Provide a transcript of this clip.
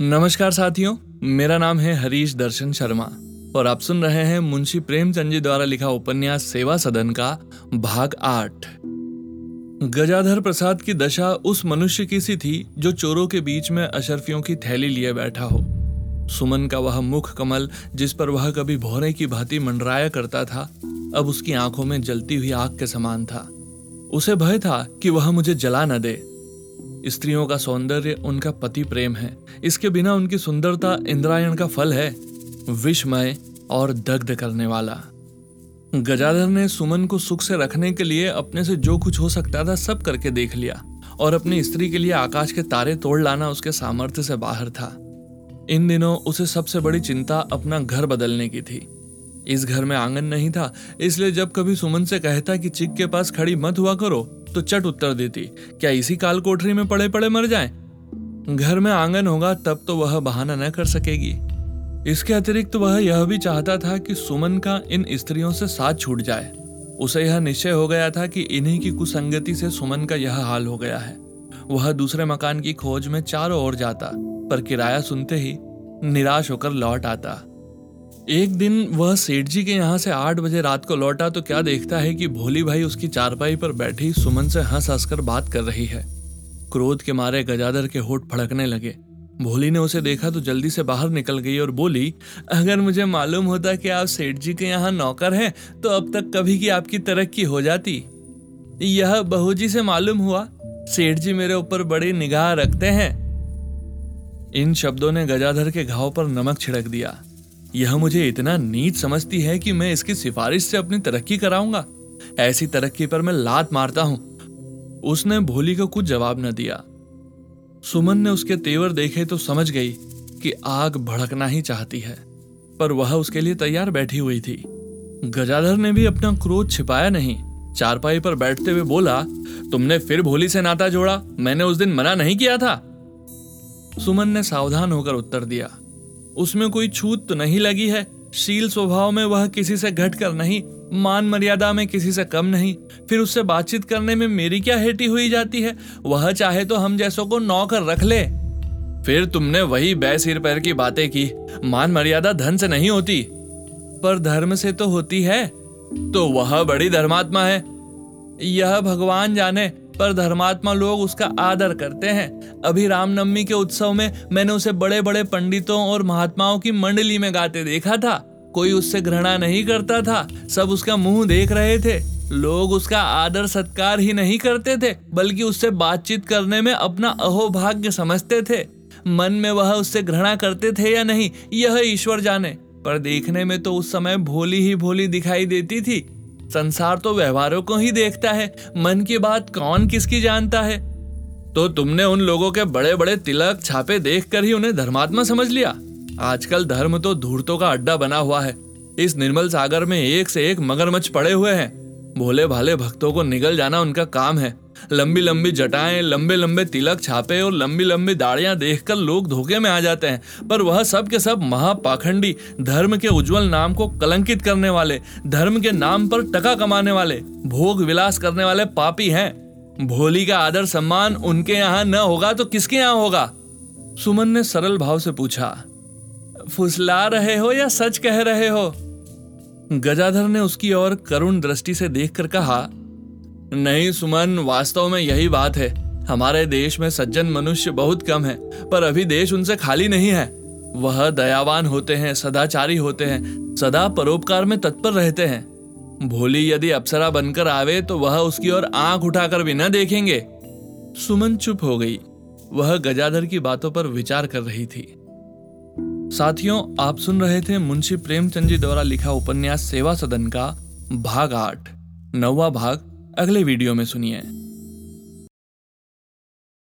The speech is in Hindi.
नमस्कार साथियों, मेरा नाम है हरीश दर्शन शर्मा और आप सुन रहे हैं मुंशी प्रेमचंद जी द्वारा लिखा उपन्यास सेवा सदन का भाग आठ। गजाधर प्रसाद की दशा उस मनुष्य की सी थी जो चोरों के बीच में अशरफियों की थैली लिए बैठा हो। सुमन का वह मुख कमल, जिस पर वह कभी भोरे की भांति मंडराया करता था, अब उसकी आँखों में जलती हुई आग के समान था। उसे भय था कि वह मुझे जला न दे। स्त्रियों का सौंदर्य, उनका पति प्रेम है। इसके बिना उनकी सुंदरता इंद्रायण का फल है, विषमय और दग्ध करने वाला। गजाधर ने सुमन को सुख से रखने के लिए अपने से जो कुछ हो सकता था सब करके देख लिया और अपनी स्त्री के लिए आकाश के तारे तोड़ लाना उसके सामर्थ्य से बाहर था। इन दिनों उसे सबसे बड़ी चिंता अपना घर बदलने की थी। इस घर में आँगन नहीं था, इसलिए जब कभी सुमन से कहता कि चिक के पास खड़ी मत हुआ करो तो चट उत्तर देती, क्या इसी काल कोठरी में पड़े पड़े मर जाए? घर में आँगन होगा, तब तो वह बहाना न कर सकेगी। इसके अतिरिक्त तो वह यह भी चाहता था कि सुमन का इन स्त्रियों से साथ छूट जाए। उसे यह निश्चय हो गया था कि इन्हीं की कुसंगति से सुमन का यह हाल हो गया है। वह दूसरे मकान की खोज में चारों ओर जाता, पर किराया सुनते ही निराश होकर लौट आता। एक दिन वह सेठ जी के यहाँ से आठ बजे रात को लौटा तो क्या देखता है कि भोली भाई उसकी चारपाई पर बैठी सुमन से हंस हंस कर बात कर रही है। क्रोध के मारे गजादर के होठ फड़कने लगे। भोली ने उसे देखा तो जल्दी से बाहर निकल गई और बोली, अगर मुझे मालूम होता कि आप सेठ जी के यहाँ नौकर हैं तो अब तक कभी की आपकी तरक्की हो जाती। यह बहू जी से मालूम हुआ। सेठ जी मेरे ऊपर बड़ी निगाह रखते हैं। इन शब्दों ने गजाधर के घाव पर नमक छिड़क दिया। यह मुझे इतना नीच समझती है कि मैं इसकी सिफारिश से अपनी तरक्की कराऊँगा। ऐसी तरक्की पर मैं लात मारता हूँ। उसने भोली को कुछ जवाब न दिया। सुमन ने उसके तेवर देखे तो समझ गई कि आग भड़कना ही चाहती है, पर वह उसके लिए तैयार बैठी हुई थी। गजाधर ने भी अपना क्रोध छिपाया नहीं। चारपाई पर बैठते हुए बोला, तुमने फिर भोली से नाता जोड़ा? मैंने उस दिन मना नहीं किया था? सुमन ने सावधान होकर उत्तर दिया उसमें कोई छूत तो नहीं लगी है। शील स्वभाव में वह किसी से घट कर नहीं, मान मर्यादा में किसी से कम नहीं। फिर उससे बातचीत करने में मेरी क्या हेटी हुई जाती है? वह चाहे तो हम जैसों को नौकर रख ले। फिर तुमने वही बै सिर पैर की बातें की। मान मर्यादा धन से नहीं होती। पर धर्म से तो होती है। तो वह बड़ी धर्मात्मा है। यह भगवान जाने पर धर्मात्मा लोग उसका आदर करते हैं। अभी रामनवमी के उत्सव में मैंने उसे बड़े बड़े पंडितों और महात्माओं की मंडली में गाते देखा था। कोई उससे घृणा नहीं करता था, सब उसका मुँह देख रहे थे। लोग उसका आदर सत्कार ही नहीं करते थे, बल्कि उससे बातचीत करने में अपना अहोभाग्य समझते थे। मन में वह उससे घृणा करते थे या नहीं, यह ईश्वर जाने। पर देखने में तो उस समय भोली ही भोली दिखाई देती थी। संसार तो व्यवहारों को ही देखता है, मन की बात कौन किसकी जानता है? तो तुमने उन लोगों के बड़े बड़े तिलक छापे देख ही उन्हें धर्मात्मा समझ लिया? आजकल धर्म तो धूर्तों का अड्डा बना हुआ है। इस निर्मल सागर में एक से एक मगरमच्छ पड़े हुए हैं। भोले भाले भक्तों को निगल जाना उनका काम है। लंबी लंबी जटाएँ लंबे लंबे तिलक छापे और लंबी लंबी दाढ़ियाँ देखकर लोग धोखे में आ जाते हैं। पर वह सब के सब महापाखंडी, धर्म के उज्जवल नाम को कलंकित करने वाले, धर्म के नाम पर टका कमाने वाले, भोग विलास करने वाले पापी हैं। भोली का आदर सम्मान उनके यहाँ न होगा तो किसके यहाँ होगा? सुमन ने सरल भाव से पूछा, फुसला रहे हो या सच कह रहे हो? गजाधर ने उसकी ओर करुण दृष्टि से देखकर कहा, नहीं सुमन, वास्तव में यही बात है। हमारे देश में सज्जन मनुष्य बहुत कम है, पर अभी देश उनसे खाली नहीं है। वह दयावान होते हैं, सदाचारी होते हैं, सदा परोपकार में तत्पर रहते हैं। भोली यदि अप्सरा बनकर आवे तो वह उसकी ओर आँख उठाकर भी न देखेंगे। सुमन चुप हो गई। वह गजाधर की बातों पर विचार कर रही थी। साथियों, आप सुन रहे थे मुंशी प्रेमचंद जी द्वारा लिखा उपन्यास सेवा सदन का भाग आठ। नौवा भाग अगले वीडियो में सुनिए।